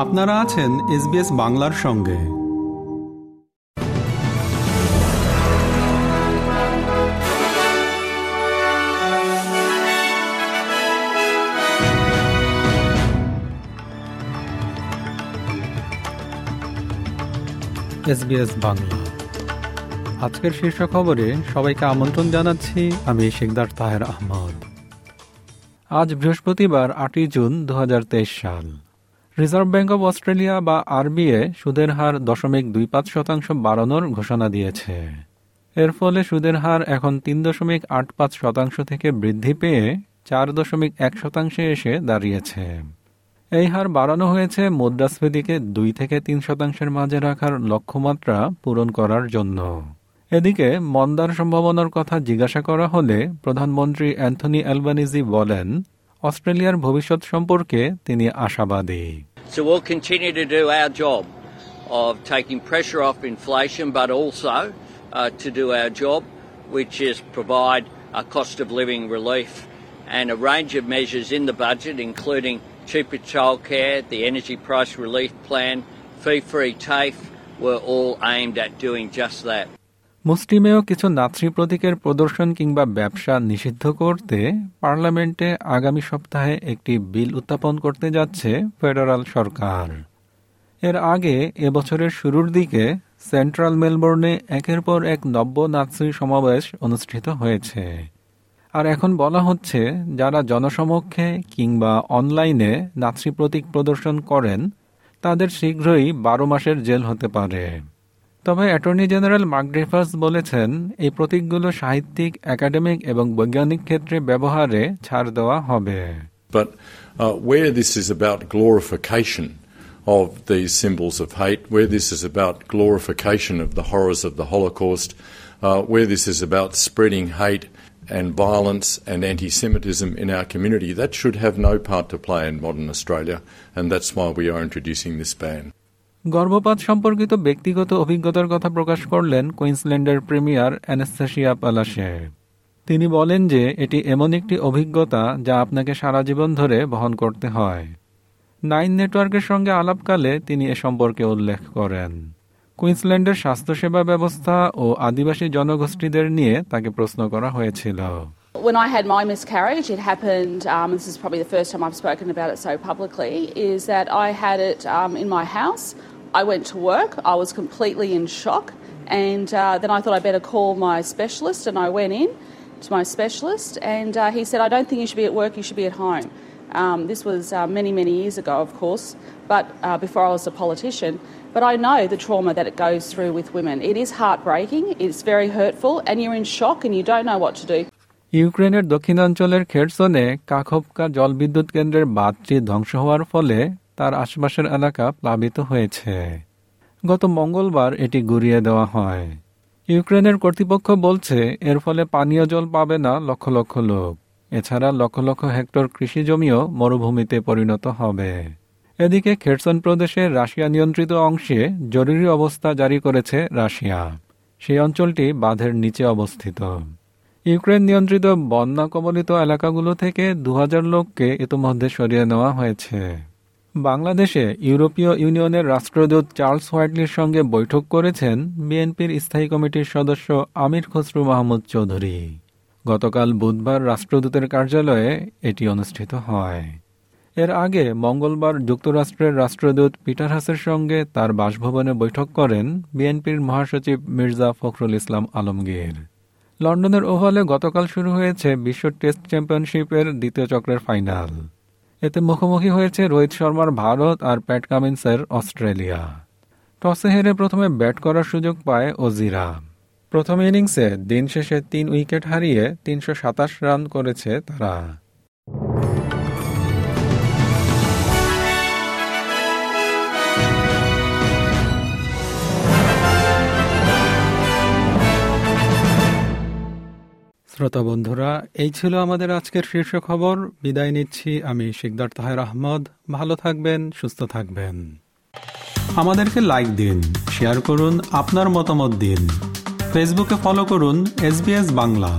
আপনারা আছেন এসবিএস বাংলার সঙ্গে। এসবিএস বাংলা। আজকের শীর্ষ খবরে সবাইকে আমন্ত্রণ জানাচ্ছি আমি শেখদার তাহের আহমদ। আজ বৃহস্পতিবার আটই জুন দু হাজার তেইশ সাল। রিজার্ভ ব্যাঙ্ক অব অস্ট্রেলিয়া বা আরবিএ সুদের হার দশমিক দুই পাঁচ শতাংশ বাড়ানোর ঘোষণা দিয়েছে। এর ফলে সুদের হার এখন তিন দশমিক আট পাঁচ শতাংশ থেকে বৃদ্ধি পেয়ে চার দশমিক এক শতাংশে এসে দাঁড়িয়েছে। এই হার বাড়ানো হয়েছে মুদ্রাস্ফীতিকে দুই থেকে তিন শতাংশের মাঝে রাখার লক্ষ্যমাত্রা পূরণ করার জন্য। এদিকে মন্দার সম্ভাবনার কথা জিজ্ঞাসা করা হলে প্রধানমন্ত্রী অ্যান্থনি অ্যালবানিজি বলেন, অস্ট্রেলিয়ার ভবিষ্যৎ সম্পর্কে তিনি আশাবাদী। So we'll continue to do our job of taking pressure off inflation, but also uh, to do our job, which is provide a cost of living relief and a range of measures in the budget, including cheaper childcare, the energy price relief plan, fee-free TAFE, were all aimed at doing just that. মুসলিমেও কিছু Nazi প্রতীকের প্রদর্শন কিংবা ব্যবসা নিষিদ্ধ করতে পার্লামেন্টে আগামী সপ্তাহে একটি বিল উত্থাপন করতে যাচ্ছে ফেডারাল সরকার। এর আগে এবছরের শুরুর দিকে সেন্ট্রাল মেলবোর্নে একের পর এক নব্য নাৎসি সমাবেশ অনুষ্ঠিত হয়েছে। আর এখন বলা হচ্ছে, যারা জনসমক্ষে কিংবা অনলাইনে নাৎসি প্রতীক প্রদর্শন করেন, তাদের শীঘ্রই বারো মাসের জেল হতে পারে। তবে অ্যাটর্নি জেনারেল মার্কড্রেফার্স বলেছেন এই প্রতীকগুলো সাহিত্যিক একাডেমিক এবং বৈজ্ঞানিক ক্ষেত্রে ব্যবহারে ছাড় দেওয়া হবে But uh, where this is about glorification of these symbols of hate, where this is about glorification of the horrors of the Holocaust, uh, where this is about spreading hate and violence and anti Semitism in our community, that should have no part to play in modern Australia, and that's why we are introducing this ban. গর্ভপাত সম্পর্কিত ব্যক্তিগত অভিজ্ঞতার কথা প্রকাশ করলেন কুইন্সল্যান্ডের premier অ্যানেস্থাসিয়া পালাসে তিনি বলেন যে, এটি এমন একটি অভিজ্ঞতা যা আপনাকে সারা জীবন ধরে বহন করতে হয়। নাইন নেটওয়ার্কের সঙ্গে আলাপকালে তিনি এ সম্পর্কে উল্লেখ করেন। কুইন্সল্যান্ডের স্বাস্থ্যসেবা ব্যবস্থা ও আদিবাসী জনগোষ্ঠীদের নিয়ে তাকে প্রশ্ন করা হয়েছিল। When I had my miscarriage, it happened, um, this is probably the first time I've spoken about it so publicly, is that I had it um, in my house. I went to work, I was completely in shock, and uh, then I thought I'd better call my specialist, and I went in to my specialist, and uh, he said, I don't think you should be at work, you should be at home. Um, this was uh, many, many years ago, of course, but uh, before I was a politician. But I know the trauma that it goes through with women. It is heartbreaking, it's very hurtful, and you're in shock and you don't know what to do. ইউক্রেনের দক্ষিণাঞ্চলের খেরসনে কাখবকা জলবিদ্যুৎ কেন্দ্রের বাঁধটি ধ্বংস হওয়ার ফলে তার আশপাশের এলাকা প্লাবিত হয়েছে। গত মঙ্গলবার এটি গুড়িয়ে দেওয়া হয়। ইউক্রেনের কর্তৃপক্ষ বলছে, এর ফলে পানীয় জল পাবে না লক্ষ লক্ষ লোক। এছাড়া লক্ষ লক্ষ হেক্টর কৃষি জমিও মরুভূমিতে পরিণত হবে। এদিকে খেরসন প্রদেশে রাশিয়া নিয়ন্ত্রিত অংশে জরুরি অবস্থা জারি করেছে রাশিয়া। সেই অঞ্চলটি বাঁধের নিচে অবস্থিত। ইউক্রেন নিয়ন্ত্রিত বন্যা কবলিত এলাকাগুলো থেকে দু লোককে ইতোমধ্যে সরিয়ে নেওয়া হয়েছে। বাংলাদেশে ইউরোপীয় ইউনিয়নের রাষ্ট্রদূত চার্লস হোয়াইটলির সঙ্গে বৈঠক করেছেন বিএনপির স্থায়ী কমিটির সদস্য আমির খসরু মাহমুদ চৌধুরী। গতকাল বুধবার রাষ্ট্রদূতের কার্যালয়ে এটি অনুষ্ঠিত হয়। এর আগে মঙ্গলবার যুক্তরাষ্ট্রের রাষ্ট্রদূত পিটার হাসের সঙ্গে তার বাসভবনে বৈঠক করেন বিএনপির মহাসচিব মির্জা ফখরুল ইসলাম আলমগীর। লন্ডনের ওভালে গতকাল শুরু হয়েছে বিশ্ব টেস্ট চ্যাম্পিয়নশিপের দ্বিতীয় চক্রের ফাইনাল। এতে মুখোমুখি হয়েছে রোহিত শর্মার ভারত আর প্যাট কামিন্সের অস্ট্রেলিয়া। টসে হেরে প্রথমে ব্যাট করার সুযোগ পায় ওজিরা। প্রথম ইনিংসে দিন শেষে তিন উইকেট হারিয়ে তিনশো সাতাশ রান করেছে তারা। শ্রোতা বন্ধুরা, এই ছিল আমাদের আজকের শীর্ষ খবর। বিদায় নিচ্ছি আমি শিকদার তাহের আহমদ। ভালো থাকবেন, সুস্থ থাকবেন। আমাদেরকে লাইক দিন শেয়ার করুন, আপনার মতামত দিন। ফেসবুকে ফলো করুন এস বাংলা।